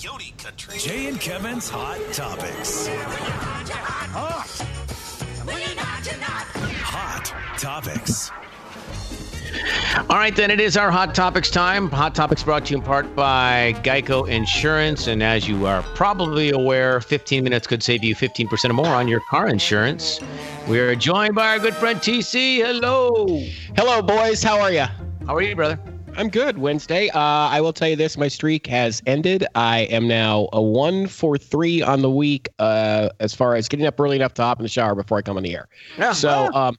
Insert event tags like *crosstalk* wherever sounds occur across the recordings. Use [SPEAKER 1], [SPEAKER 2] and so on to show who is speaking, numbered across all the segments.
[SPEAKER 1] Coyote Country.
[SPEAKER 2] Jay and Kevin's Hot Topics. Hot Topics.
[SPEAKER 3] All right, then it is our Hot Topics time. Hot Topics brought to you in part by Geico Insurance. And as you are probably aware, 15 minutes could save you 15% or more on your car insurance. We are joined by our good friend TC. Hello.
[SPEAKER 4] Hello, boys. How are you?
[SPEAKER 3] How are you, brother?
[SPEAKER 4] I'm good. Wednesday. Uh, I will tell you this: my streak has ended. I am now a one for three on the week, uh, as far as getting up early enough to hop in the shower before I come on the air.
[SPEAKER 3] Yeah.
[SPEAKER 4] So, um,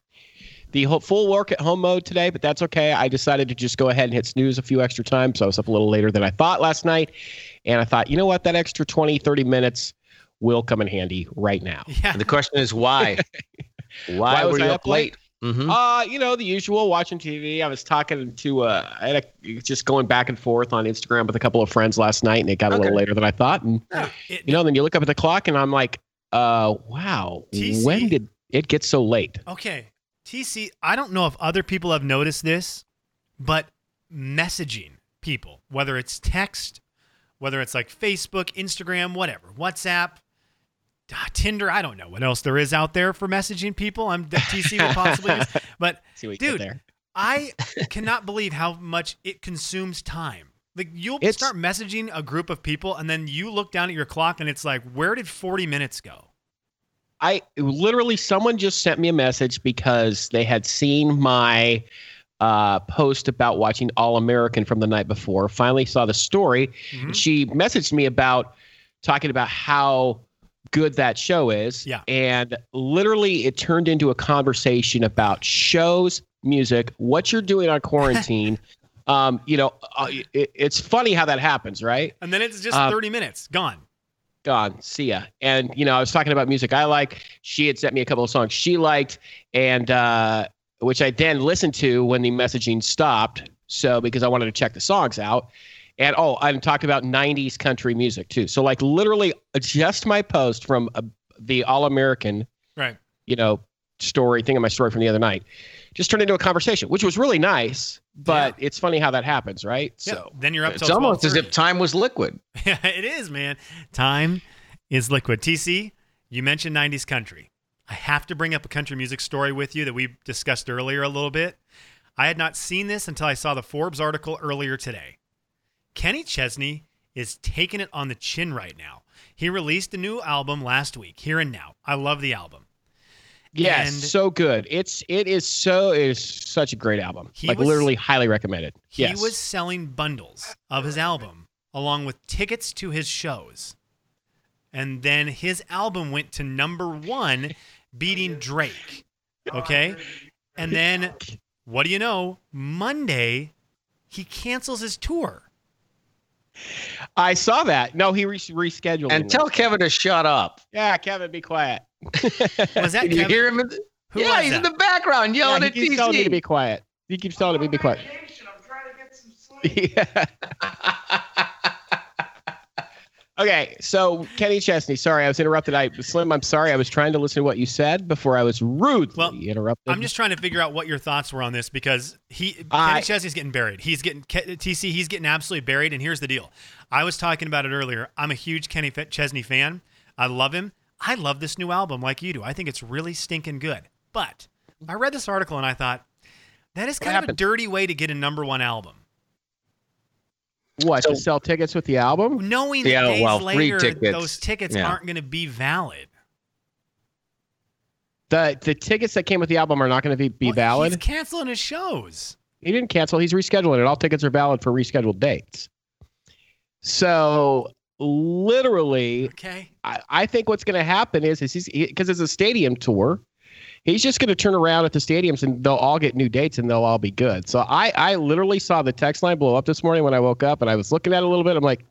[SPEAKER 4] the whole, full work at home mode today, but that's okay. I decided to just go ahead and hit snooze a few extra times, so I was up a little later than I thought last night, and I thought, you know what, that extra 20, 30 minutes will come in handy right now.
[SPEAKER 5] Yeah.
[SPEAKER 3] The question is why? *laughs* why,
[SPEAKER 4] Why was
[SPEAKER 3] were you
[SPEAKER 4] I
[SPEAKER 3] up
[SPEAKER 4] up late?
[SPEAKER 3] late? Mm-hmm.
[SPEAKER 4] Uh, you know, the usual watching TV. I was talking to uh I had a, just going back and forth on Instagram with a couple of friends last night and it got a
[SPEAKER 3] Okay.
[SPEAKER 4] little later than I thought. And
[SPEAKER 5] It-
[SPEAKER 4] you know, then you look up at the clock and I'm like, uh, wow,
[SPEAKER 5] TC?
[SPEAKER 4] when did it get so late?
[SPEAKER 5] Okay. TC, I don't know if other people have noticed this, but messaging people, whether it's text, whether it's like Facebook, Instagram, whatever, WhatsApp, ah, Tinder, I don't know what else there is out there for messaging people. I'm that TC would possibly use. *laughs* But
[SPEAKER 4] See what you
[SPEAKER 5] dude,
[SPEAKER 4] there.
[SPEAKER 5] I *laughs* cannot believe how much it consumes time. Like you'll
[SPEAKER 4] It's-
[SPEAKER 5] start messaging a group of people and then you look down at your clock and it's like, where did 40 minutes go?
[SPEAKER 4] I literally someone just sent me a message because they had seen my uh, post about watching All American from the night before. Finally saw the story.
[SPEAKER 5] Mhm.
[SPEAKER 4] She messaged me about talking about how good that show is.
[SPEAKER 5] Yeah.
[SPEAKER 4] And literally, it turned into a conversation about shows, music, what you're doing on quarantine. *laughs* um, you know, uh, it, it's funny how that happens, right?
[SPEAKER 5] And then it's just
[SPEAKER 4] Uh,
[SPEAKER 5] 30 minutes gone.
[SPEAKER 4] gone. See ya. And you know, I was talking about music I like. She had sent me a couple of songs she liked, and uh, which I then listened to when the messaging stopped. So because I wanted to check the songs out. And oh, I talked about '90s country music too. So like literally, just my post from uh, the All American,
[SPEAKER 5] Right.
[SPEAKER 4] you know, story thing of my story from the other night, just turned into a conversation, which was really nice. But it's funny how that happens, right?
[SPEAKER 5] Yeah.
[SPEAKER 4] So
[SPEAKER 5] then you're up
[SPEAKER 3] It's almost as if time was liquid.
[SPEAKER 5] Yeah, *laughs* it is, man. Time is liquid. TC, you mentioned 90s country. I have to bring up a country music story with you that we discussed earlier a little bit. I had not seen this until I saw the Forbes article earlier today. Kenny Chesney is taking it on the chin right now. He released a new album last week, Here and Now. I love the album.
[SPEAKER 4] Yes,
[SPEAKER 5] And-
[SPEAKER 4] so good. It's it is so it is such a great album.
[SPEAKER 5] He
[SPEAKER 4] like
[SPEAKER 5] was-
[SPEAKER 4] literally highly recommended.
[SPEAKER 5] He
[SPEAKER 4] yes.
[SPEAKER 5] was selling bundles of his album along with tickets to his shows. And then his album went to number one, beating Drake. Okay. And then, what do you know? Monday, he cancels his tour.
[SPEAKER 4] I saw that. No, he re- rescheduled.
[SPEAKER 3] And
[SPEAKER 4] it.
[SPEAKER 3] tell Kevin to shut up.
[SPEAKER 4] yeah, Kevin, be quiet. *laughs*
[SPEAKER 5] Was that
[SPEAKER 3] Can you hear him? In the,
[SPEAKER 5] Who
[SPEAKER 3] yeah,
[SPEAKER 5] was
[SPEAKER 3] he's in the background
[SPEAKER 4] Yeah,
[SPEAKER 3] yelling
[SPEAKER 4] he
[SPEAKER 3] at
[SPEAKER 4] keeps telling me to be quiet. He keeps telling me to be quiet. Yeah. *laughs* *laughs* okay, so Kenny Chesney. Sorry, I was interrupted. I Slim, I'm sorry. I was trying to listen to what you said before I was rudely
[SPEAKER 5] Well,
[SPEAKER 4] interrupted.
[SPEAKER 5] I'm just trying to figure out what your thoughts were on this because he
[SPEAKER 4] I-
[SPEAKER 5] Kenny Chesney's getting buried. He's getting TC. He's getting absolutely buried. And here's the deal: I was talking about it earlier. I'm a huge Kenny Chesney fan. I love him. I love this new album like you do. I think it's really stinking good. But I read this article and I thought that is kind of a dirty way to get a number one album,
[SPEAKER 4] what
[SPEAKER 3] So-
[SPEAKER 4] to sell tickets with the album.
[SPEAKER 5] knowing
[SPEAKER 3] Yeah,
[SPEAKER 5] that days
[SPEAKER 3] well, free
[SPEAKER 5] later
[SPEAKER 3] tickets.
[SPEAKER 5] those tickets
[SPEAKER 3] Yeah.
[SPEAKER 5] aren't going to be valid.
[SPEAKER 4] The the tickets that came with the album are not going to be, be
[SPEAKER 5] Well,
[SPEAKER 4] valid.
[SPEAKER 5] He's canceling his shows.
[SPEAKER 4] He didn't cancel. He's rescheduling it. All tickets are valid for rescheduled dates. So literally,
[SPEAKER 5] Okay.
[SPEAKER 4] I, I think what's going to happen is, is he's because it's a stadium tour. He's just going to turn around at the stadiums and they'll all get new dates and they'll all be good. So I, I literally saw the text line blow up this morning when I woke up and I was looking at it a little bit. I'm like,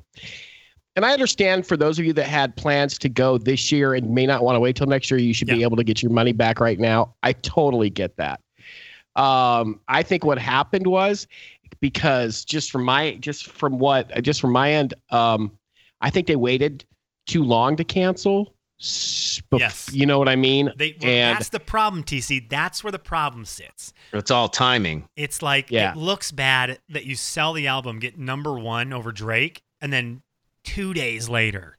[SPEAKER 4] and I understand for those of you that had plans to go this year and may not want to wait till next year, you should be able to get your money back right now. I totally get that. Um, I think what happened was because just from my just from what just from my end, um, I think they waited too long to cancel. S- bef-
[SPEAKER 5] Yes.
[SPEAKER 4] you know what I mean.
[SPEAKER 5] They, well,
[SPEAKER 4] and
[SPEAKER 5] that's the problem, TC. That's where the problem sits.
[SPEAKER 3] It's all timing.
[SPEAKER 5] It's like
[SPEAKER 4] Yeah.
[SPEAKER 5] it looks bad that you sell the album, get number one over Drake, and then two days later,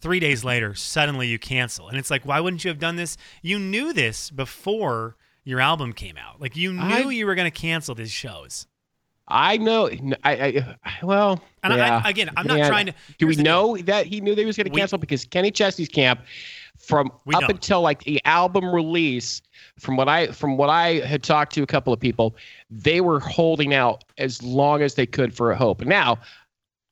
[SPEAKER 5] three days later, suddenly you cancel. And it's like, why wouldn't you have done this? You knew this before your album came out. Like you knew
[SPEAKER 4] I-
[SPEAKER 5] you were going to cancel these shows.
[SPEAKER 4] I know. I, I *sighs* well,
[SPEAKER 5] And
[SPEAKER 4] yeah.
[SPEAKER 5] I, again, I'm not trying to.
[SPEAKER 4] Do we
[SPEAKER 5] here's the deal.
[SPEAKER 4] know that he knew they was going to cancel because Kenny Chesney's camp, from
[SPEAKER 5] We
[SPEAKER 4] up
[SPEAKER 5] don't.
[SPEAKER 4] until like the album release, from what I from what I had talked to a couple of people, they were holding out as long as they could for a hope. Now,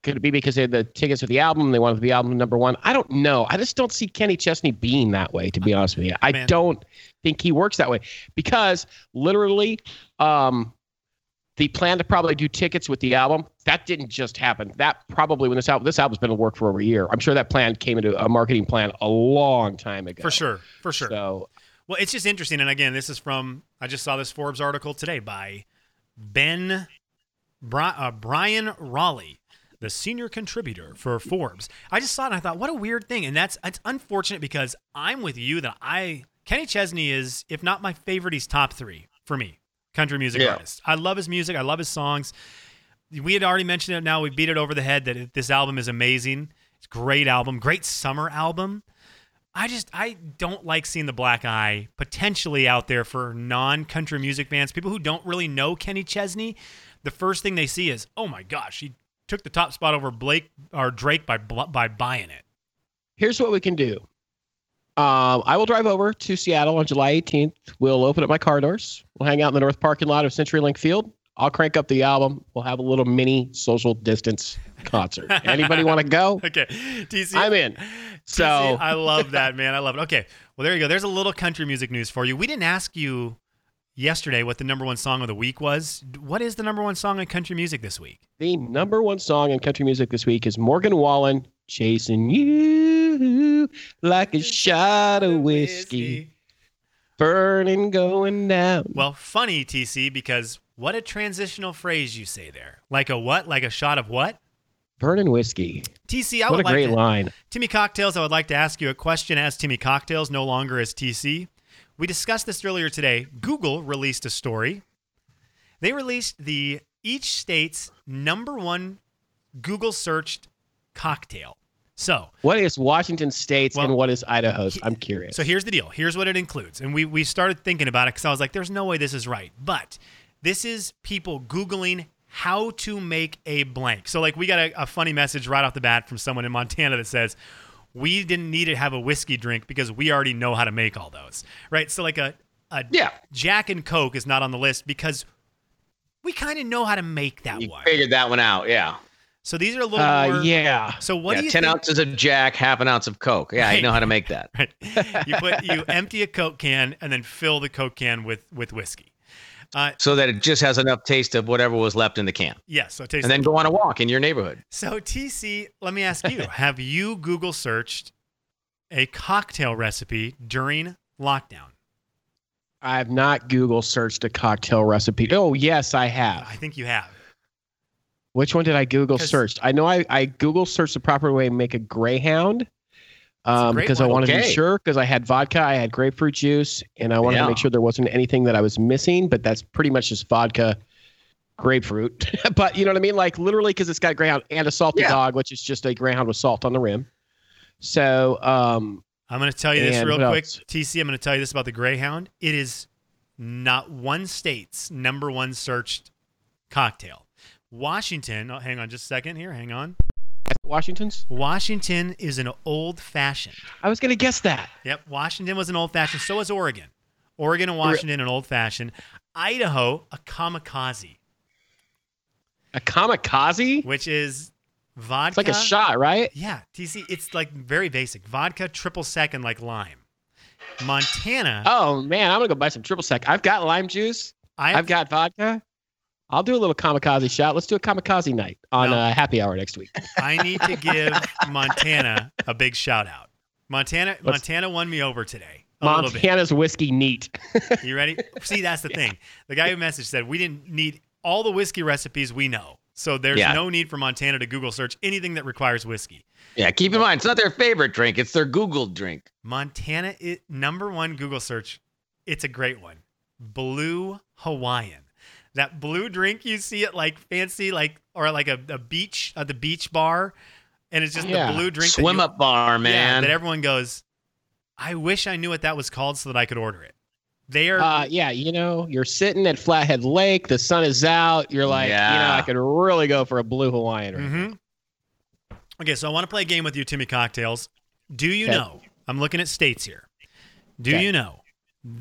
[SPEAKER 4] could it be because they had the tickets for the album? They wanted the album number one. I don't know. I just don't see Kenny Chesney being that way. To be honest with you, I
[SPEAKER 5] Man.
[SPEAKER 4] don't think he works that way because literally, um, the plan to probably do tickets with the album that didn't just happen. That probably when this album this album's been in work for over a year. I'm sure that plan came into a marketing plan a long time ago.
[SPEAKER 5] For sure. For sure.
[SPEAKER 4] So
[SPEAKER 5] Well, it's just interesting. And again, this is from, I just saw this Forbes article today by Ben Bri- uh, Bryan Rolli, the senior contributor for Forbes. I just saw it and I thought, what a weird thing. And that's it's unfortunate because I'm with you that I, Kenny Chesney is, if not my favorite, he's top three for me, country music
[SPEAKER 3] Yeah.
[SPEAKER 5] artist. I love his music. I love his songs. We had already mentioned it. Now we beat it over the head that this album is amazing. It's a great album, great summer album. I just I don't like seeing the black eye potentially out there for non-country music fans, people who don't really know Kenny Chesney. The first thing they see is, "Oh my gosh, he took the top spot over Blake or Drake by by buying it."
[SPEAKER 4] here's what we can do. Um, I will drive over to Seattle on July 18th. We'll open up my car doors. We'll hang out in the north parking lot of CenturyLink Field. I'll crank up the album. We'll have a little mini social distance concert. *laughs* Anybody want to go?
[SPEAKER 5] Okay, TC,
[SPEAKER 4] I'm in. So
[SPEAKER 5] TC, I love that man. I love it. Okay, well there you go. There's a little country music news for you. We didn't ask you yesterday what the number one song of the week was. What is the number one song in country music this week?
[SPEAKER 4] the number one song in country music this week is Morgan Wallen, "Chasing You Like a Shot of Whiskey, Burning Going Down."
[SPEAKER 5] Well, funny, TC, because what a transitional phrase you say there. Like a what? Like a shot of what?
[SPEAKER 4] Burning Whiskey.
[SPEAKER 5] TC, I
[SPEAKER 4] What
[SPEAKER 5] would
[SPEAKER 4] a great
[SPEAKER 5] like to,
[SPEAKER 4] line.
[SPEAKER 5] Timmy Cocktails, I would like to ask you a question as Timmy Cocktails, no longer as TC. We discussed this earlier today. Google released a story. They released the each state's number one Google searched cocktail. So,
[SPEAKER 4] What is Washington State's
[SPEAKER 5] Well,
[SPEAKER 4] and what is Idaho's? I'm curious.
[SPEAKER 5] So here's the deal. Here's what it includes. And we, we started thinking about it because I was like, there's no way this is right. But this is people Googling how to make a blank. So, like, we got a, a funny message right off the bat from someone in Montana that says, we didn't need to have a whiskey drink because we already know how to make all those. Right. So, like, a, a
[SPEAKER 3] Yeah.
[SPEAKER 5] Jack and Coke is not on the list because we kind of know how to make that
[SPEAKER 3] You
[SPEAKER 5] one.
[SPEAKER 3] figured that one out. Yeah.
[SPEAKER 5] So, these are a little
[SPEAKER 4] uh,
[SPEAKER 5] more.
[SPEAKER 4] yeah.
[SPEAKER 5] So, what
[SPEAKER 3] yeah,
[SPEAKER 5] do you
[SPEAKER 3] 10
[SPEAKER 5] think?
[SPEAKER 3] ounces of Jack, half an ounce of Coke. Yeah,
[SPEAKER 5] Right.
[SPEAKER 3] you know how to make that. *laughs*
[SPEAKER 5] Right. You put you *laughs* empty a Coke can and then fill the Coke can with with whiskey. Uh,
[SPEAKER 3] So that it just has enough taste of whatever was left in the can.
[SPEAKER 5] yes, so taste.
[SPEAKER 3] And then go on a walk in your neighborhood.
[SPEAKER 5] so TC, let me ask you: *laughs* Have you Google searched a cocktail recipe during lockdown?
[SPEAKER 4] I have not Google searched a cocktail recipe. Oh, yes, I have.
[SPEAKER 5] I think you have.
[SPEAKER 4] Which one did I Google searched? I know I, I Google searched the proper way to make a Greyhound um,
[SPEAKER 5] great
[SPEAKER 4] because I
[SPEAKER 5] one.
[SPEAKER 4] wanted to be sure because I had vodka, I had grapefruit juice, and I wanted
[SPEAKER 3] Yeah.
[SPEAKER 4] to make sure there wasn't anything that I was missing. But that's pretty much just vodka, grapefruit. *laughs* but you know what I mean? Like literally because it's got Greyhound and a salty
[SPEAKER 3] Yeah.
[SPEAKER 4] dog, which is just a Greyhound with salt on the rim. So um,
[SPEAKER 5] I'm going to tell you this real quick,
[SPEAKER 4] else?
[SPEAKER 5] TC. I'm going to tell you this about the Greyhound. It is not one state's number one searched cocktail. Washington. Oh, hang on, just a second here. Hang on.
[SPEAKER 4] Washington's.
[SPEAKER 5] Washington is an old fashioned.
[SPEAKER 4] I was gonna guess that.
[SPEAKER 5] Yep, Washington was an old fashioned. So was Oregon. Oregon and Washington an old fashioned. Idaho a kamikaze,
[SPEAKER 4] A kamikaze.
[SPEAKER 5] which is vodka.
[SPEAKER 4] It's like a shot, right?
[SPEAKER 5] Yeah, TC. It's like very basic. Vodka triple second like lime. Montana.
[SPEAKER 4] Oh man, I'm gonna go buy some triple sec. I've got lime juice.
[SPEAKER 5] I
[SPEAKER 4] I've got vodka. I'll do a little kamikaze shot. Let's do a kamikaze night on
[SPEAKER 5] No.
[SPEAKER 4] uh, happy hour next week. *laughs*
[SPEAKER 5] I need to give Montana a big shout out. Montana
[SPEAKER 4] Let's-
[SPEAKER 5] Montana won me over today. A little bit.
[SPEAKER 4] Montana's whiskey neat. *laughs*
[SPEAKER 5] You ready? See, that's the thing. The guy who messaged said we didn't need all the whiskey recipes we know. So there's
[SPEAKER 3] Yeah.
[SPEAKER 5] no need for Montana to Google search anything that requires whiskey.
[SPEAKER 3] Yeah, keep in mind, it's not their favorite drink, it's their Google drink.
[SPEAKER 5] Montana is number one Google search. It's a great one. Blue Hawaiian. That blue drink you see at like fancy like or like a, a beach at the beach bar. and it's just
[SPEAKER 4] Yeah.
[SPEAKER 5] the blue drink. that
[SPEAKER 3] Swim
[SPEAKER 5] you-
[SPEAKER 3] up bar,
[SPEAKER 5] Yeah,
[SPEAKER 3] man.
[SPEAKER 5] that everyone goes. I wish I knew what that was called so that I could order it. They are.
[SPEAKER 4] Uh, yeah, you know, you're sitting at Flathead Lake, the sun is out. You're like, you know, I could really go for a blue Hawaiian. Right
[SPEAKER 5] Mhm. Okay, so I want to play a game with you, Timmy Cocktails. Do you
[SPEAKER 4] Okay.
[SPEAKER 5] know? I'm looking at states here. Do
[SPEAKER 4] Okay.
[SPEAKER 5] you know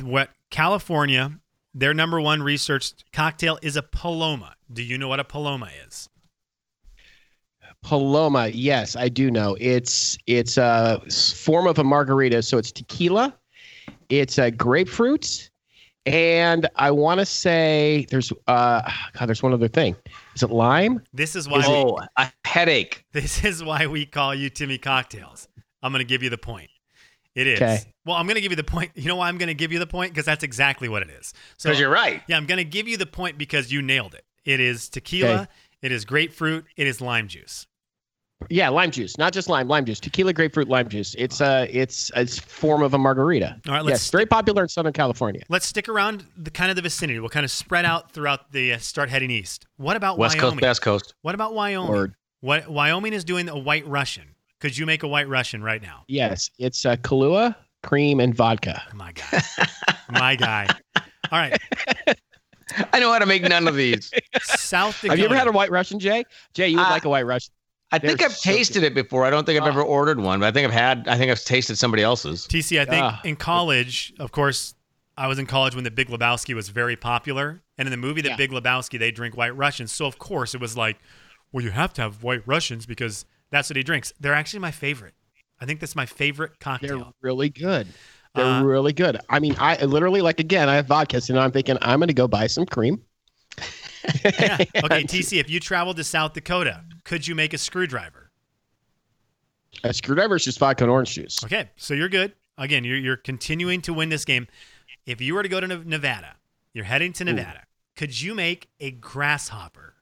[SPEAKER 5] what California? Their number one researched cocktail is a Paloma. Do you know what a Paloma is?
[SPEAKER 4] Paloma, yes, I do know. It's it's a form of a margarita, so it's tequila, it's a grapefruit, and I want to say there's uh God, there's one other thing. Is it lime?
[SPEAKER 5] This is why.
[SPEAKER 3] oh, a headache. *laughs*
[SPEAKER 5] This is why we call you Timmy Cocktails. I'm going to give you the point. It is.
[SPEAKER 4] Okay.
[SPEAKER 5] Well, I'm going to give you the point. You know why I'm going to give you the point? Because that's exactly what it is. So
[SPEAKER 3] Because you're right.
[SPEAKER 5] Yeah, I'm going to give you the point because you nailed it. It is tequila.
[SPEAKER 4] Okay.
[SPEAKER 5] It is grapefruit. It is lime juice.
[SPEAKER 4] Yeah, lime juice, not just lime, lime juice, tequila, grapefruit, lime juice. It's a it's a form of a margarita.
[SPEAKER 5] All right, let's
[SPEAKER 4] yes, very popular in Southern California.
[SPEAKER 5] Let's stick around the kind of the vicinity. We'll kind of spread out throughout the uh, start heading east. What about
[SPEAKER 3] West
[SPEAKER 5] Wyoming?
[SPEAKER 3] Coast, West Coast.
[SPEAKER 5] What about Wyoming?
[SPEAKER 4] Or
[SPEAKER 5] what Wyoming is doing a white Russian. Could you make a white Russian right now?
[SPEAKER 4] yes, it's uh, Kahlua, cream, and vodka.
[SPEAKER 5] My guy. My guy. All right. *laughs*
[SPEAKER 3] I know how to make none of these.
[SPEAKER 5] South Dakota.
[SPEAKER 4] Have you ever had a white Russian, Jay? Jay, you would
[SPEAKER 3] Uh,
[SPEAKER 4] like a white Russian.
[SPEAKER 3] I think
[SPEAKER 4] They're
[SPEAKER 3] I've
[SPEAKER 4] so
[SPEAKER 3] tasted it before. I don't think I've
[SPEAKER 4] Oh.
[SPEAKER 3] ever ordered one, but I think I've had. I think I've tasted somebody else's.
[SPEAKER 5] TC, I think
[SPEAKER 4] Ah.
[SPEAKER 5] in college, of course, I was in college when The Big Lebowski was very popular. And in the movie The
[SPEAKER 4] Yeah.
[SPEAKER 5] Big Lebowski, they drink white Russians. So, of course, it was like, well, you have to have white Russians because that's what he drinks. They're actually my favorite. I think that's my favorite cocktail.
[SPEAKER 4] They're really good. They're
[SPEAKER 5] Uh,
[SPEAKER 4] really good. I mean, I literally like again, I have vodka, so now I'm thinking I'm going to go buy some cream. *laughs*
[SPEAKER 5] yeah. Okay, *laughs* TC, if you traveled to South Dakota, could you make a screwdriver?
[SPEAKER 4] A screwdriver is just vodka and orange juice.
[SPEAKER 5] Okay, so you're good. Again, you're, you're continuing to win this game. If you were to go to Nevada, you're heading to Nevada, could you make a grasshopper?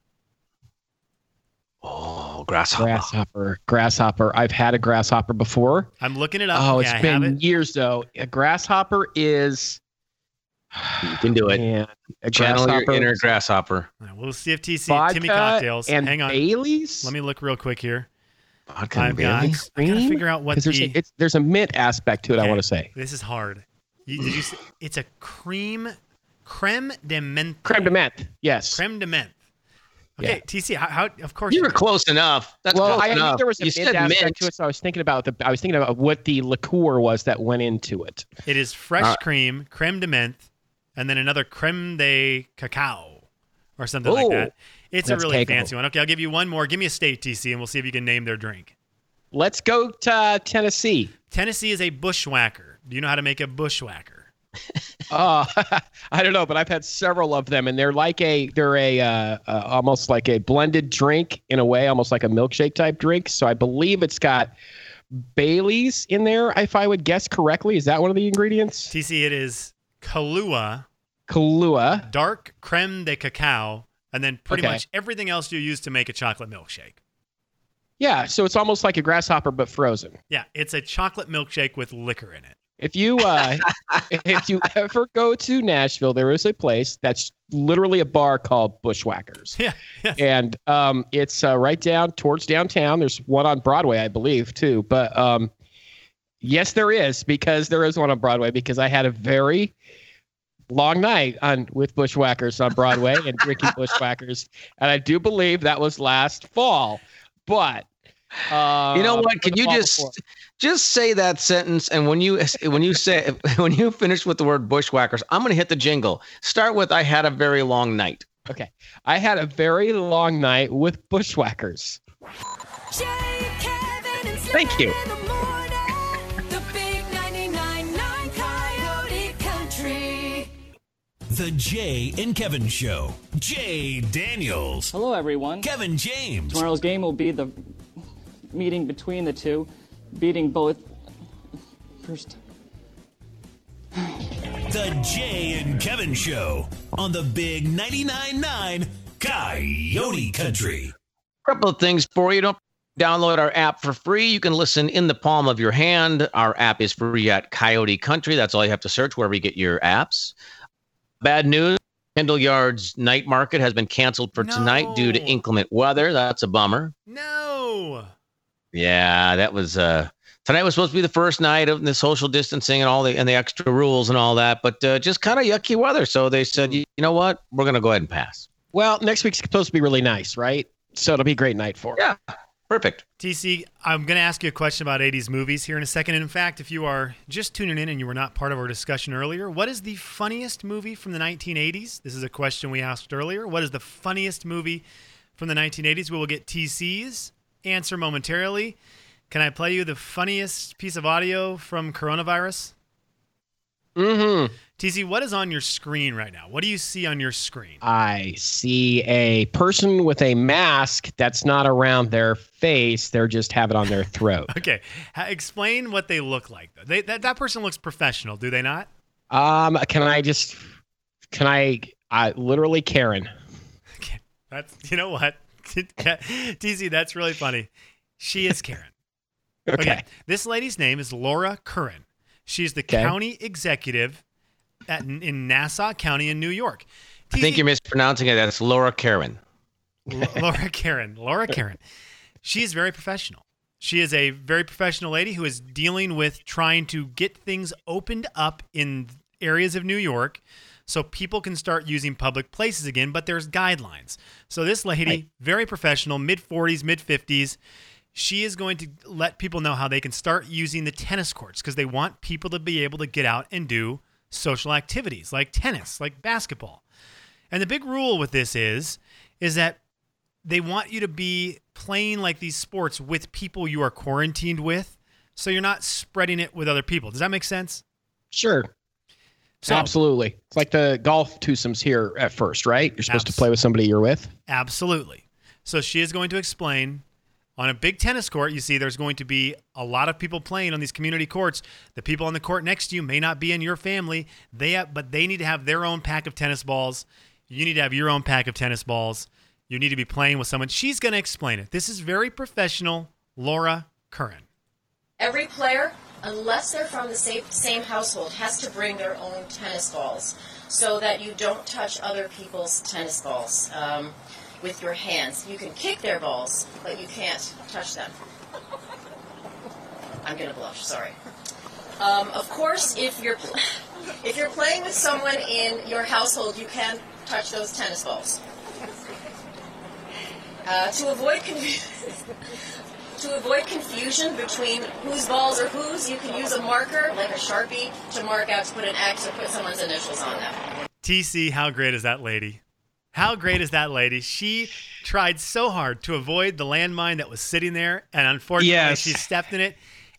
[SPEAKER 3] Oh, grasshopper.
[SPEAKER 4] Grasshopper, grasshopper. I've had a grasshopper before.
[SPEAKER 5] I'm looking it up.
[SPEAKER 4] Oh,
[SPEAKER 5] yeah,
[SPEAKER 4] it's
[SPEAKER 5] I have
[SPEAKER 4] been
[SPEAKER 5] it.
[SPEAKER 4] years though. A grasshopper is.
[SPEAKER 3] You can do it.
[SPEAKER 4] Man, a
[SPEAKER 3] Channel your
[SPEAKER 4] grasshopper
[SPEAKER 3] inner grasshopper.
[SPEAKER 5] All right, we'll see if TC
[SPEAKER 4] vodka
[SPEAKER 5] Timmy cocktails.
[SPEAKER 4] and
[SPEAKER 5] Hang on.
[SPEAKER 4] Baileys.
[SPEAKER 5] Let me look real quick here.
[SPEAKER 3] Vodka
[SPEAKER 5] I've
[SPEAKER 3] and
[SPEAKER 5] got.
[SPEAKER 3] Baileys?
[SPEAKER 5] I gotta figure out what
[SPEAKER 4] there's
[SPEAKER 5] the.
[SPEAKER 4] a, it's there's a mint aspect to it. I want to say
[SPEAKER 5] this is hard. You, you? It's a cream, creme de menthe.
[SPEAKER 4] creme de menthe. Yes.
[SPEAKER 5] Creme de menthe. Okay,
[SPEAKER 4] Yeah.
[SPEAKER 5] TC. How, how? Of course.
[SPEAKER 3] You
[SPEAKER 5] you
[SPEAKER 3] were close enough. That's
[SPEAKER 4] well,
[SPEAKER 3] close
[SPEAKER 4] I knew
[SPEAKER 3] enough.
[SPEAKER 4] there was a
[SPEAKER 3] you
[SPEAKER 4] mint
[SPEAKER 3] said
[SPEAKER 4] aspect
[SPEAKER 3] mint.
[SPEAKER 4] to it, so I was thinking about the. I was thinking about what the liqueur was that went into it.
[SPEAKER 5] It is fresh
[SPEAKER 3] Uh,
[SPEAKER 5] cream, creme de menthe, and then another creme de cacao, or something like that. It's a really
[SPEAKER 4] cacao.
[SPEAKER 5] fancy one. Okay, I'll give you one more. Give me a state, TC, and we'll see if you can name their drink.
[SPEAKER 4] Let's go to Tennessee.
[SPEAKER 5] Tennessee is a bushwhacker. Do you know how to make a bushwhacker? *laughs*
[SPEAKER 4] Uh, *laughs* I don't know, but I've had several of them, and they're like a they're a uh, uh, almost like a blended drink in a way, almost like a milkshake type drink. So I believe it's got Bailey's in there, if I would guess correctly. Is that one of the ingredients?
[SPEAKER 5] TC, it is Kahlua,
[SPEAKER 4] Kahlua.
[SPEAKER 5] dark creme de cacao, and then pretty
[SPEAKER 4] Okay.
[SPEAKER 5] much everything else you use to make a chocolate milkshake.
[SPEAKER 4] Yeah, so it's almost like a grasshopper but frozen.
[SPEAKER 5] Yeah, it's a chocolate milkshake with liquor in it.
[SPEAKER 4] If you uh, if you *laughs* ever go to Nashville, there is a place that's literally a bar called Bushwhackers.
[SPEAKER 5] Yeah, yeah.
[SPEAKER 4] and um, it's uh, right down towards downtown. There's one on Broadway, I believe, too. But um, yes, there is because there is one on Broadway because I had a very long night on with Bushwhackers on Broadway and drinking *laughs* Bushwhackers, and I do believe that was last fall. But uh,
[SPEAKER 3] You know what? Can you just
[SPEAKER 4] before.
[SPEAKER 3] just say that sentence? And when you *laughs* when you say when you finish with the word bushwhackers, I'm going to hit the jingle. Start with "I had a very long night."
[SPEAKER 4] Okay, I had a very long night with Bushwhackers.
[SPEAKER 1] Jay, Kevin, and
[SPEAKER 4] Thank you.
[SPEAKER 1] the morning. The big 99.9 Coyote Country.
[SPEAKER 2] The Jay and Kevin Show. Jay Daniels.
[SPEAKER 6] Hello, everyone.
[SPEAKER 2] Kevin James.
[SPEAKER 6] Tomorrow's game will be the meeting between the two, beating both. First.
[SPEAKER 2] The Jay and Kevin Show on the Big 99.9 9 Coyote Country.
[SPEAKER 3] A couple of things for you. Don't download our app for free. You can listen in the palm of your hand. Our app is free at Coyote Country. That's all you have to search wherever you get your apps. Bad news. Kendall Yards night market has been canceled for tonight due to inclement weather. That's a bummer.
[SPEAKER 5] No.
[SPEAKER 3] Yeah, that was uh tonight was supposed to be the first night of the social distancing and all the and the extra rules and all that, but uh, just kind of yucky weather. So they said, you, you know what, we're gonna go ahead and pass.
[SPEAKER 4] Well, next week's supposed to be really nice, right? So it'll be a great night for. 'em.
[SPEAKER 3] Yeah, perfect.
[SPEAKER 5] TC, I'm going to ask you a question about 80s movies here in a second. And in fact, if you are just tuning in and you were not part of our discussion earlier, what is the funniest movie from the 1980s? This is a question we asked earlier. What is the funniest movie from the 1980s? We will get TC's answer momentarily. Can I play you the funniest piece of audio from coronavirus?
[SPEAKER 4] Mm-hmm.
[SPEAKER 5] TC, what is on your screen right now? What do you see on your screen?
[SPEAKER 4] I see a person with a mask that's not around their face. They're just have it on their throat. *laughs*
[SPEAKER 5] Okay, ha- explain what they look like. Though. They, that, that person looks professional, do they not?
[SPEAKER 4] um, can I just? Can I? I literally Karen. *laughs*
[SPEAKER 5] Okay, That's you know what, *laughs* TC. That's really funny. She is Karen. *laughs*
[SPEAKER 4] Okay.
[SPEAKER 5] This lady's name is Laura Curran. She's the
[SPEAKER 4] Okay.
[SPEAKER 5] county executive at, in Nassau County in New York.
[SPEAKER 3] I think you're mispronouncing it. That's Laura Karen. *laughs*
[SPEAKER 5] Laura Karen. Laura Karen. She is very professional. She is a very professional lady who is dealing with trying to get things opened up in areas of New York so people can start using public places again, but there's guidelines. So this lady,
[SPEAKER 4] Right.
[SPEAKER 5] very professional, mid 40s, mid 50s, she is going to let people know how they can start using the tennis courts because they want people to be able to get out and do social activities like tennis, like basketball. And the big rule with this is is that they want you to be playing like these sports with people you are quarantined with so you're not spreading it with other people. Does that make sense?
[SPEAKER 4] Sure.
[SPEAKER 5] So
[SPEAKER 4] Absolutely. It's like the golf twosomes here at first, right? You're supposed
[SPEAKER 5] Abs-
[SPEAKER 4] to play with somebody you're with.
[SPEAKER 5] Absolutely. So she is going to explain on a big tennis court, you see there's going to be a lot of people playing on these community courts. The people on the court next to you may not be in your family. They have, but they need to have their own pack of tennis balls. You need to have your own pack of tennis balls. You need to be playing with someone. She's going to explain it. This is very professional, Laura Curran.
[SPEAKER 7] Every player, unless they're from the same, same household, has to bring their own tennis balls so that you don't touch other people's tennis balls um, with your hands. You can kick their balls, but you can't touch them. I'm gonna blush. Sorry. Um, of course, if you're *laughs* if you're playing with someone in your household, you can touch those tennis balls. Uh, to avoid confusion. *laughs* To avoid confusion between whose balls are whose, you can use a marker, like a Sharpie, to mark out to put an X or put someone's initials on them.
[SPEAKER 5] TC, how great is that lady? How great is that lady? She tried so hard to avoid the landmine that was sitting there, and unfortunately,
[SPEAKER 4] Yes.
[SPEAKER 5] she stepped in it.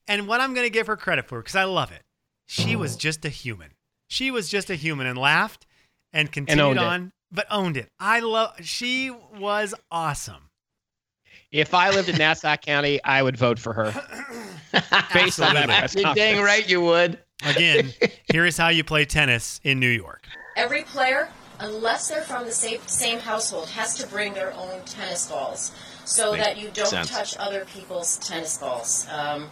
[SPEAKER 5] And what I'm going to give her credit for, because I love it, she was just a human. She was just a human and laughed and continued
[SPEAKER 4] owned it.
[SPEAKER 5] on, but owned it. I love. She was awesome.
[SPEAKER 4] If I lived in Nassau County, I would vote for her. *coughs* Based on that
[SPEAKER 5] Absolutely.
[SPEAKER 4] press
[SPEAKER 3] You're dang right you would.
[SPEAKER 5] Again, *laughs* here is how you play tennis in New York.
[SPEAKER 7] Every player, unless they're from the same, same household, has to bring their own tennis balls so
[SPEAKER 3] Makes
[SPEAKER 7] that you don't
[SPEAKER 3] sense.
[SPEAKER 7] touch other people's tennis balls um,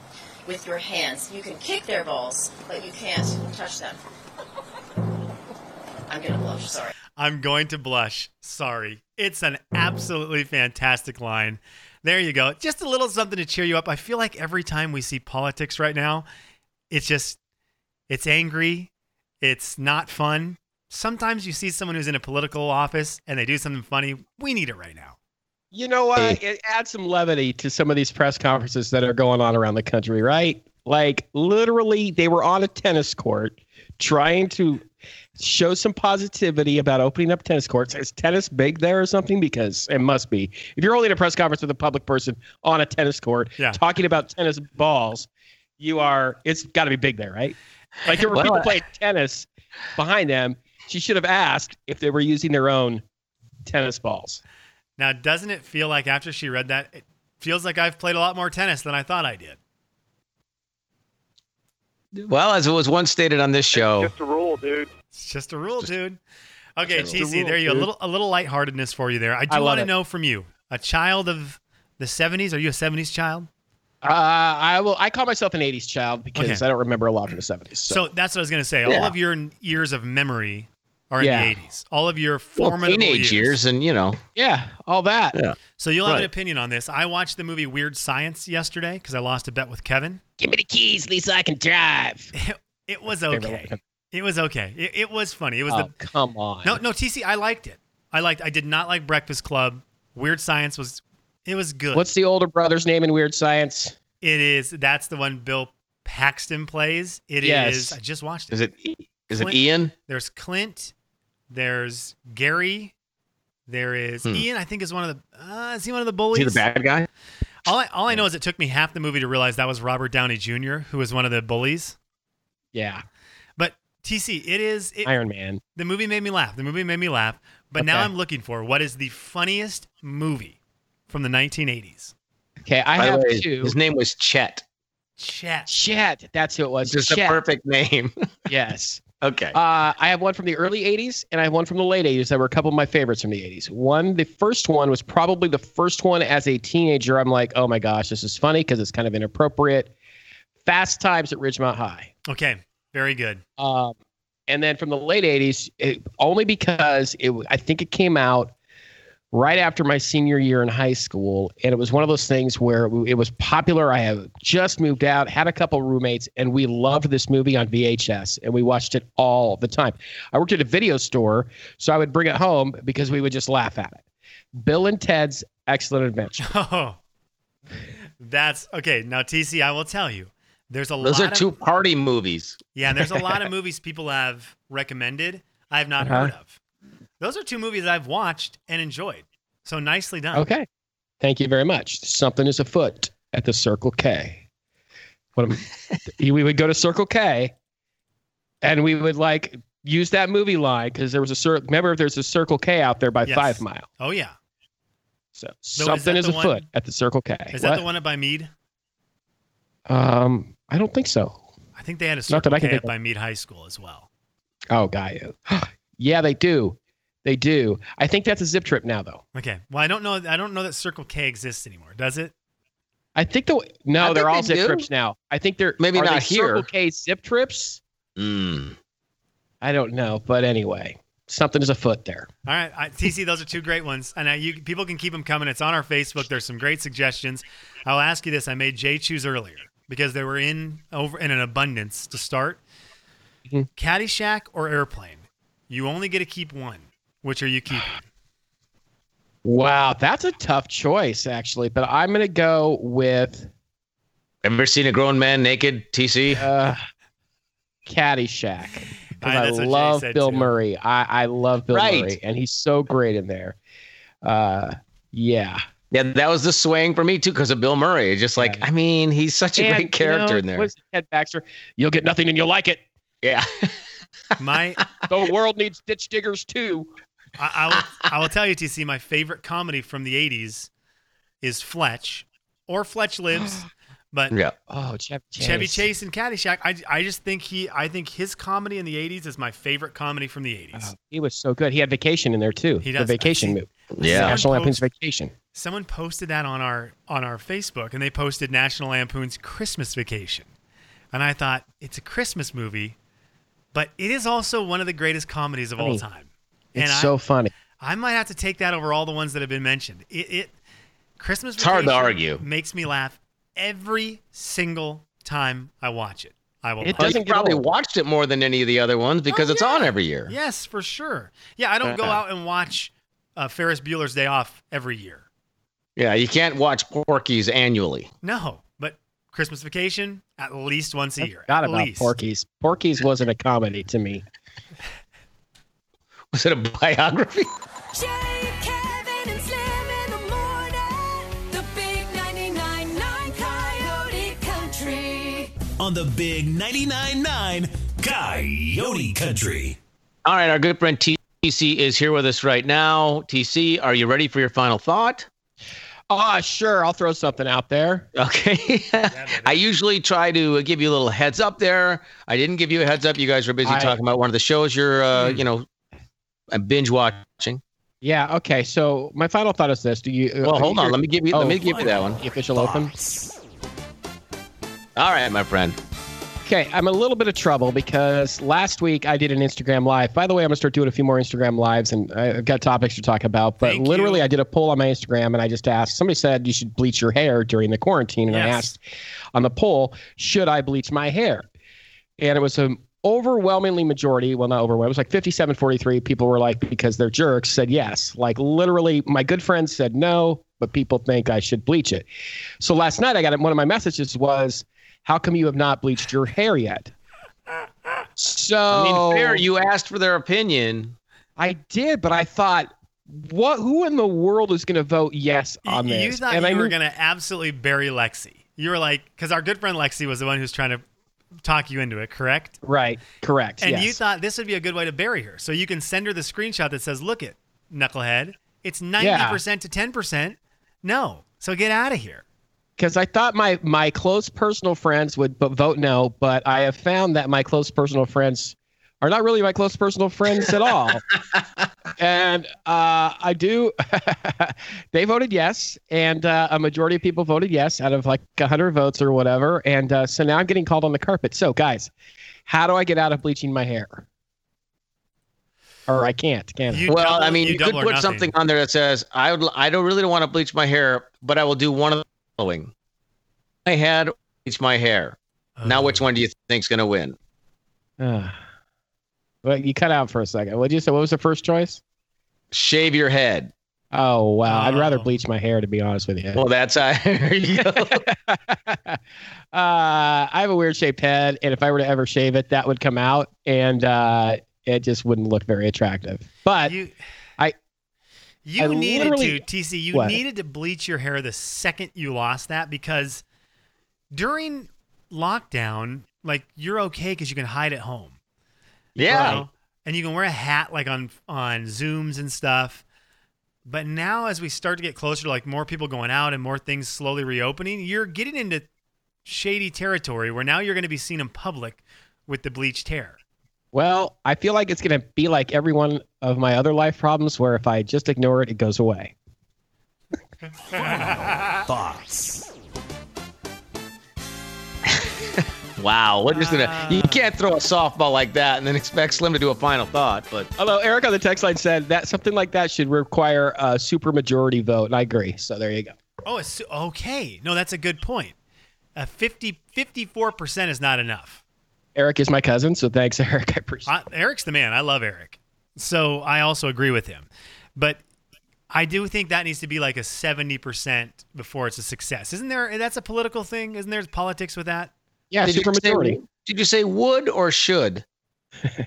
[SPEAKER 7] with your hands. You can kick their balls, but you can't touch them. I'm gonna blush. Sorry.
[SPEAKER 5] I'm going to blush. Sorry. It's an absolutely fantastic line. There you go. Just a little something to cheer you up. I feel like every time we see politics right now, it's just, it's angry. It's not fun. Sometimes you see someone who's in a political office and they do something funny. We need it right now.
[SPEAKER 4] You know what? It adds some levity to some of these press conferences that are going on around the country, right? Like literally, they were on a tennis court trying to show some positivity about opening up tennis courts. Is tennis big there or something? Because it must be. If you're holding a press conference with a public person on a tennis court
[SPEAKER 5] Yeah.
[SPEAKER 4] talking about tennis balls, you are. It's got to be big there, right? Like there were
[SPEAKER 3] Well,
[SPEAKER 4] people playing tennis behind them. She should have asked if they were using their own tennis balls.
[SPEAKER 5] Now, doesn't it feel like after she read that, it feels like I've played a lot more tennis than I thought I did?
[SPEAKER 3] Well, as it was once stated on this show, it's
[SPEAKER 8] Just a rule, dude.
[SPEAKER 5] It's just a rule, dude. Okay,
[SPEAKER 3] just
[SPEAKER 5] TC,
[SPEAKER 4] rule,
[SPEAKER 5] there you go. A little a little lightheartedness for you there. I do
[SPEAKER 4] I
[SPEAKER 5] want to
[SPEAKER 4] it.
[SPEAKER 5] know from you, a child of the 70s. Are you a 70s child?
[SPEAKER 4] Uh, I will. I call myself an '80s child because
[SPEAKER 5] Okay.
[SPEAKER 4] I don't remember a lot from the '70s. So,
[SPEAKER 5] So that's what I was going to say. All of your years of memory are in
[SPEAKER 4] Yeah.
[SPEAKER 5] the 80s. All of your
[SPEAKER 3] Well, teenage years, and you know,
[SPEAKER 4] Yeah, all that.
[SPEAKER 3] Yeah.
[SPEAKER 5] So you'll have an opinion on this. I watched the movie Weird Science yesterday because I lost a bet with Kevin.
[SPEAKER 4] Give me the keys, Lisa. I can drive. *laughs*
[SPEAKER 5] It was okay. It was okay. It, it was funny. It was
[SPEAKER 4] Oh,
[SPEAKER 5] the
[SPEAKER 4] come on.
[SPEAKER 5] no no TC. I liked it. I liked. I did not like Breakfast Club. Weird Science was. It was good.
[SPEAKER 4] What's the older brother's name in Weird Science?
[SPEAKER 5] It is. That's the one Bill Paxton plays. It is.
[SPEAKER 4] Yes.
[SPEAKER 5] I just watched it.
[SPEAKER 3] is it is it Ian?
[SPEAKER 5] There's Clint. There's Gary. There is
[SPEAKER 3] Hmm.
[SPEAKER 5] Ian. I think is one of the. Uh, is he one of the
[SPEAKER 3] Is
[SPEAKER 5] bullies?
[SPEAKER 3] he the bad guy?
[SPEAKER 5] All I, all I know is it took me half the movie to realize that was Robert Downey Jr., who was one of the bullies.
[SPEAKER 4] Yeah,
[SPEAKER 5] But TC, it is. It,
[SPEAKER 4] Iron Man.
[SPEAKER 5] the movie made me laugh. The movie made me laugh. But now I'm looking for what is the funniest movie from the 1980s.
[SPEAKER 4] Okay, I
[SPEAKER 3] By
[SPEAKER 4] have
[SPEAKER 3] way,
[SPEAKER 4] two.
[SPEAKER 3] his name was Chet.
[SPEAKER 5] Chet.
[SPEAKER 4] Chet. That's who it was.
[SPEAKER 3] Just a perfect name. *laughs*
[SPEAKER 4] Yes.
[SPEAKER 3] Okay.
[SPEAKER 4] Uh, I have one from the early 80s and I have one from the late 80s that were a couple of my favorites from the 80s. One, the first one was probably the first one as a teenager. I'm like, oh my gosh, this is funny because it's kind of inappropriate. Fast Times at Ridgemont High.
[SPEAKER 5] Okay. Very good.
[SPEAKER 4] Um, and then from the late 80s, it, only because it, I think it came out right after my senior year in high school. And it was one of those things where it was popular. I have just moved out, had a couple roommates, and we loved this movie on VHS and we watched it all the time. I worked at a video store, so I would bring it home because we would just laugh at it. Bill and Ted's Excellent Adventure. *laughs*
[SPEAKER 5] Oh, that's okay. Now, TC, I will tell you, there's a lot.
[SPEAKER 3] Those
[SPEAKER 5] lot
[SPEAKER 3] are
[SPEAKER 5] of,
[SPEAKER 3] two party movies.
[SPEAKER 5] Yeah, and there's a lot of *laughs* movies people have recommended I have not
[SPEAKER 4] Uh-huh.
[SPEAKER 5] heard of. Those are two movies I've watched and enjoyed. So nicely done.
[SPEAKER 4] Okay. Thank you very much. Something is afoot at the Circle K. What am, *laughs* we would go to Circle K and we would like use that movie line because there was a cir- remember if there's a Circle K out there by
[SPEAKER 5] Yes.
[SPEAKER 4] Five Mile.
[SPEAKER 5] Oh yeah.
[SPEAKER 4] So
[SPEAKER 5] So is
[SPEAKER 4] something
[SPEAKER 5] that
[SPEAKER 4] is
[SPEAKER 5] the one-
[SPEAKER 4] afoot at the Circle K.
[SPEAKER 5] Is
[SPEAKER 4] What?
[SPEAKER 5] that the one up by Mead?
[SPEAKER 4] Um, I don't think so.
[SPEAKER 5] I think they had a
[SPEAKER 4] Not
[SPEAKER 5] Circle
[SPEAKER 4] that I can
[SPEAKER 5] K up by Mead High School as well.
[SPEAKER 4] Oh, got you. *gasps* yeah, they do. They do. I think that's a zip trip now, though.
[SPEAKER 5] Okay. Well, I don't know. I don't know that Circle K exists anymore. Does it?
[SPEAKER 4] I think the no,
[SPEAKER 3] I
[SPEAKER 4] they're all
[SPEAKER 3] they
[SPEAKER 4] zip
[SPEAKER 3] do.
[SPEAKER 4] trips now. I think they're
[SPEAKER 3] Maybe
[SPEAKER 4] are they
[SPEAKER 3] not here.
[SPEAKER 4] Circle K zip trips.
[SPEAKER 3] Mm.
[SPEAKER 4] I don't know, but anyway, something is afoot there.
[SPEAKER 5] All right, I, TC, those are two great ones, and I, you people can keep them coming. It's on our Facebook. There's some great suggestions. I'll ask you this: I made Jay choose earlier because they were in over in an abundance to start.
[SPEAKER 4] Mhm.
[SPEAKER 5] Caddyshack or Airplane? You only get to keep one. Which are you keeping?
[SPEAKER 4] Wow, that's a tough choice, actually. But I'm going to go with
[SPEAKER 3] Ever seen a grown man naked? TC.
[SPEAKER 4] uh, Caddyshack *laughs* because I
[SPEAKER 5] that's what Jay
[SPEAKER 4] love
[SPEAKER 5] said,
[SPEAKER 4] Bill
[SPEAKER 5] too.
[SPEAKER 4] Murray. I, I love Bill
[SPEAKER 3] Right.
[SPEAKER 4] Murray, and he's so great in there. Uh, yeah,
[SPEAKER 3] Yeah, that was the swing for me too because of Bill Murray. Just like
[SPEAKER 4] Yeah.
[SPEAKER 3] I mean, he's such a
[SPEAKER 4] And,
[SPEAKER 3] great character
[SPEAKER 4] you know,
[SPEAKER 3] in there.
[SPEAKER 4] what's Ted Baxter? You'll get nothing, and you'll like it.
[SPEAKER 3] Yeah. *laughs*
[SPEAKER 5] My,
[SPEAKER 4] The world needs ditch diggers too.
[SPEAKER 5] I, I will, I will tell you, TC. My favorite comedy from the '80s is Fletch, or Fletch Lives, *gasps* but
[SPEAKER 3] yeah.
[SPEAKER 4] Oh, Chevy Chase.
[SPEAKER 5] Chevy Chase and Caddyshack. I, I just think he I think his comedy in the '80s is my favorite comedy from the '80s.
[SPEAKER 4] Oh, he was so good. He had Vacation in there too.
[SPEAKER 5] He
[SPEAKER 4] The
[SPEAKER 5] does.
[SPEAKER 4] Vacation
[SPEAKER 5] I
[SPEAKER 4] movie.
[SPEAKER 3] Yeah.
[SPEAKER 5] Someone
[SPEAKER 4] National Lampoon's Vacation.
[SPEAKER 5] Someone posted that on our on our Facebook, and they posted National Lampoon's Christmas Vacation, and I thought it's a Christmas movie, but it is also one of the greatest comedies of all
[SPEAKER 4] Funny.
[SPEAKER 5] time.
[SPEAKER 4] It's
[SPEAKER 5] and
[SPEAKER 4] so funny.
[SPEAKER 5] I, I might have to take that over all the ones that have been mentioned. It, it Christmas
[SPEAKER 3] It's hard to
[SPEAKER 5] Vacation
[SPEAKER 3] argue.
[SPEAKER 5] Makes me laugh every single time I watch it. I will.
[SPEAKER 4] It
[SPEAKER 5] laugh.
[SPEAKER 4] Doesn't
[SPEAKER 3] probably
[SPEAKER 4] old.
[SPEAKER 3] watched it more than any of the other ones because
[SPEAKER 5] Oh,
[SPEAKER 3] it's
[SPEAKER 5] yeah.
[SPEAKER 3] on every year.
[SPEAKER 5] Yes, for sure. Yeah, I don't go out and watch uh, Ferris Bueller's Day Off every year.
[SPEAKER 3] Yeah, you can't watch Porky's annually.
[SPEAKER 5] No, but Christmas Vacation at least once a year.
[SPEAKER 4] Forgot
[SPEAKER 5] at
[SPEAKER 4] about
[SPEAKER 5] least.
[SPEAKER 4] Porky's. Porky's wasn't a comedy to me. *laughs*
[SPEAKER 3] Was it a biography?
[SPEAKER 1] Jay, Kevin, and Slim in the morning. The big 99.9 Coyote Country.
[SPEAKER 2] on the big 99.9 Coyote Country.
[SPEAKER 3] All right, our good friend TC is here with us right now. TC, are you ready for your final thought?
[SPEAKER 4] Ah, sure. I'll throw something out there.
[SPEAKER 3] Okay. *laughs* I usually try to give you a little heads up there. I didn't give you a heads up. You guys were busy
[SPEAKER 4] I-
[SPEAKER 3] talking about one of the shows you're, uh, you know, uh, binge watching.
[SPEAKER 4] Yeah. Okay. So my final thought is this: Do you? uh,
[SPEAKER 3] Well, hold on.
[SPEAKER 4] your-
[SPEAKER 3] Let me give you.
[SPEAKER 4] Oh,
[SPEAKER 3] let me give you that one.
[SPEAKER 4] the official open.
[SPEAKER 3] All right, my friend.
[SPEAKER 4] Okay, I'm a little bit of trouble because last week I did an Instagram live. By the way, I'm gonna start doing a few more Instagram lives, and I've got topics to talk about. But
[SPEAKER 5] Thank
[SPEAKER 4] literally,
[SPEAKER 5] you.
[SPEAKER 4] I did a poll on my Instagram, and I just asked. Somebody said you should bleach your hair during the quarantine, and I asked on the poll, should I bleach my hair? And it was an overwhelmingly majority. Well, not overwhelming. It was like 57, 43. People were like, because they're jerks, said yes. Like literally, my good friends said no, but people think I should bleach it. So last night, I got one of my messages was, "How come you have not bleached your hair yet?" So *laughs*
[SPEAKER 3] I mean, fair. You asked for their opinion.
[SPEAKER 4] I did, but I thought, what? Who in the world is going to vote yes on this?
[SPEAKER 5] You thought
[SPEAKER 4] and
[SPEAKER 5] you
[SPEAKER 4] I
[SPEAKER 5] were going to absolutely bury Lexi. You were like, because our good friend Lexi was the one who's trying to talk you into it, correct?
[SPEAKER 4] right, correct.
[SPEAKER 5] And
[SPEAKER 4] yes.
[SPEAKER 5] you thought this would be a good way to bury her. So you can send her the screenshot that says, look it, knucklehead. It's 90% to 10%. No. So get out of here.
[SPEAKER 4] because I thought my my close personal friends would vote no, but I have found that my close personal friends are not really my close personal friends at all. *laughs* and uh, I do. *laughs* they voted yes, and uh, a majority of people voted yes out of like hundred votes or whatever. And uh, so now I'm getting called on the carpet. So guys, how do I get out of bleaching my hair? Or I can't. Can I?
[SPEAKER 3] Well,
[SPEAKER 5] double-
[SPEAKER 3] I mean, you, could put
[SPEAKER 5] nothing.
[SPEAKER 3] something on there that says, "I would, I don't really want to bleach my hair, but I will do one of the following: my head, bleach my hair." Now,
[SPEAKER 5] Oh.
[SPEAKER 3] which one do you think's going to win?
[SPEAKER 4] Uh, well, you cut out for a second. What did you say? What was the first choice?
[SPEAKER 3] Shave your head.
[SPEAKER 4] Oh wow, I'd rather
[SPEAKER 5] Oh.
[SPEAKER 4] bleach my hair to be honest with you.
[SPEAKER 3] Well, that's uh, *laughs* you go. *laughs*
[SPEAKER 4] uh, I have a weird shaped head, and if I were to ever shave it, that would come out, and uh, it just wouldn't look very attractive. But
[SPEAKER 5] You,
[SPEAKER 4] I-
[SPEAKER 5] you
[SPEAKER 4] I
[SPEAKER 5] needed to, TC, you
[SPEAKER 4] What?
[SPEAKER 5] needed to bleach your hair the second you lost that because during lockdown, like you're okay because you can hide at home.
[SPEAKER 3] Yeah.
[SPEAKER 5] you know? And you can wear a hat like on on Zooms and stuff. But now as we start to get closer to like more people going out and more things slowly reopening, you're getting into shady territory where now you're going to be seen in public with the bleached hair.
[SPEAKER 4] well, I feel like it's going to be like every one of my other life problems, where if I just ignore it, it goes away. *laughs*
[SPEAKER 2] Thoughts.
[SPEAKER 3] Wow. We're just gonna. You can't throw a softball like that and then expect Slim to do a final thought. But
[SPEAKER 4] Although Eric on the text line said that something like that should require a super majority vote, and I agree. So there you go.
[SPEAKER 5] Oh, it's okay. No, that's a good point. A 50 54% is not enough.
[SPEAKER 4] Eric is my cousin, so thanks, *laughs* Eric. I appreciate.
[SPEAKER 5] I, Eric's the man. I love Eric. So I also agree with him. But I do think that needs to be like a 70% before it's a success. Isn't there? That's a political thing. Isn't there politics with that?
[SPEAKER 4] Yeah,
[SPEAKER 3] did
[SPEAKER 4] super
[SPEAKER 3] you say-
[SPEAKER 4] majority.
[SPEAKER 3] did you say would or should? *laughs*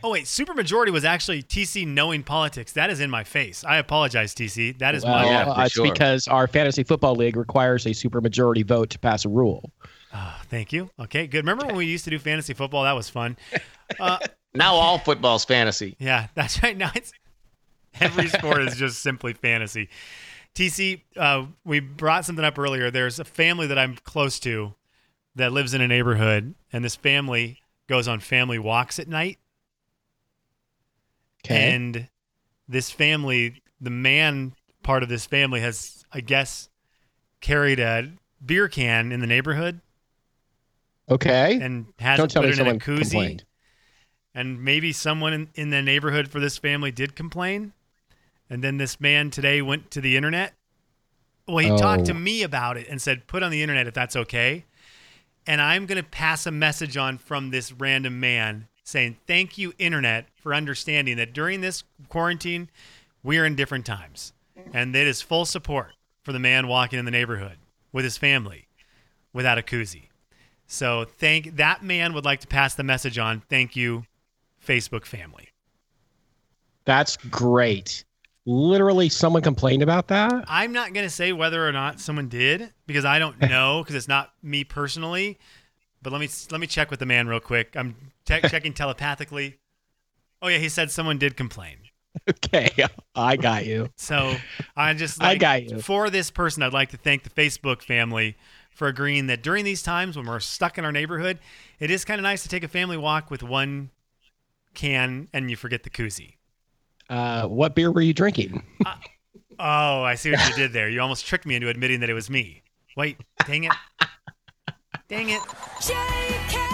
[SPEAKER 5] Oh, wait. Supermajority was actually TC knowing politics. That is in my face. I apologize, TC. That is
[SPEAKER 4] Well,
[SPEAKER 5] my.
[SPEAKER 3] Yeah,
[SPEAKER 4] uh, it's
[SPEAKER 3] sure.
[SPEAKER 4] because our fantasy football league requires a super majority vote to pass a rule.
[SPEAKER 5] Oh, thank you. Okay, good. Remember when we used to do fantasy football? That was fun. *laughs* Uh,
[SPEAKER 3] Now all football's fantasy.
[SPEAKER 5] Yeah, *laughs* that's right. Now it's every sport is just simply fantasy. TC, uh, we brought something up earlier. There's a family that I'm close to that lives in a neighborhood, and this family goes on family walks at night.
[SPEAKER 4] Okay.
[SPEAKER 5] And this family, the man part of this family has, I guess, carried a beer can in the neighborhood
[SPEAKER 4] okay.
[SPEAKER 5] and has
[SPEAKER 4] Don't
[SPEAKER 5] put it in a koozie.
[SPEAKER 4] complained.
[SPEAKER 5] And maybe someone in, in the neighborhood for this family did complain. And then this man today went to the internet. Well, he talked to
[SPEAKER 4] Oh.
[SPEAKER 5] me about it and said, put on the internet if that's okay. And I'm going to pass a message on from this random man saying, thank you, internet, for understanding that during this quarantine, we are in different times. And it is full support for the man walking in the neighborhood with his family without a koozie. So thank that man would like to pass the message on. Thank you, Facebook family.
[SPEAKER 4] That's great. Literally, someone complained about that.
[SPEAKER 5] I'm not going to say whether or not someone did because I don't *laughs* know because it's not me personally. But let me let me check with the man real quick. I'm te- *laughs* checking telepathically. Oh yeah, he said someone did complain.
[SPEAKER 4] Okay, *laughs* I got you.
[SPEAKER 5] So I just
[SPEAKER 4] I got you.
[SPEAKER 5] for this person, I'd like to thank the Facebook family for agreeing that during these times when we're stuck in our neighborhood, it is kind of nice to take a family walk with one can and you forget the koozie.
[SPEAKER 4] Uh, what beer were you drinking?
[SPEAKER 5] Oh, I see what you did there. You almost tricked me into admitting that it was me. Wait, dang it. Dang it.
[SPEAKER 1] Jay,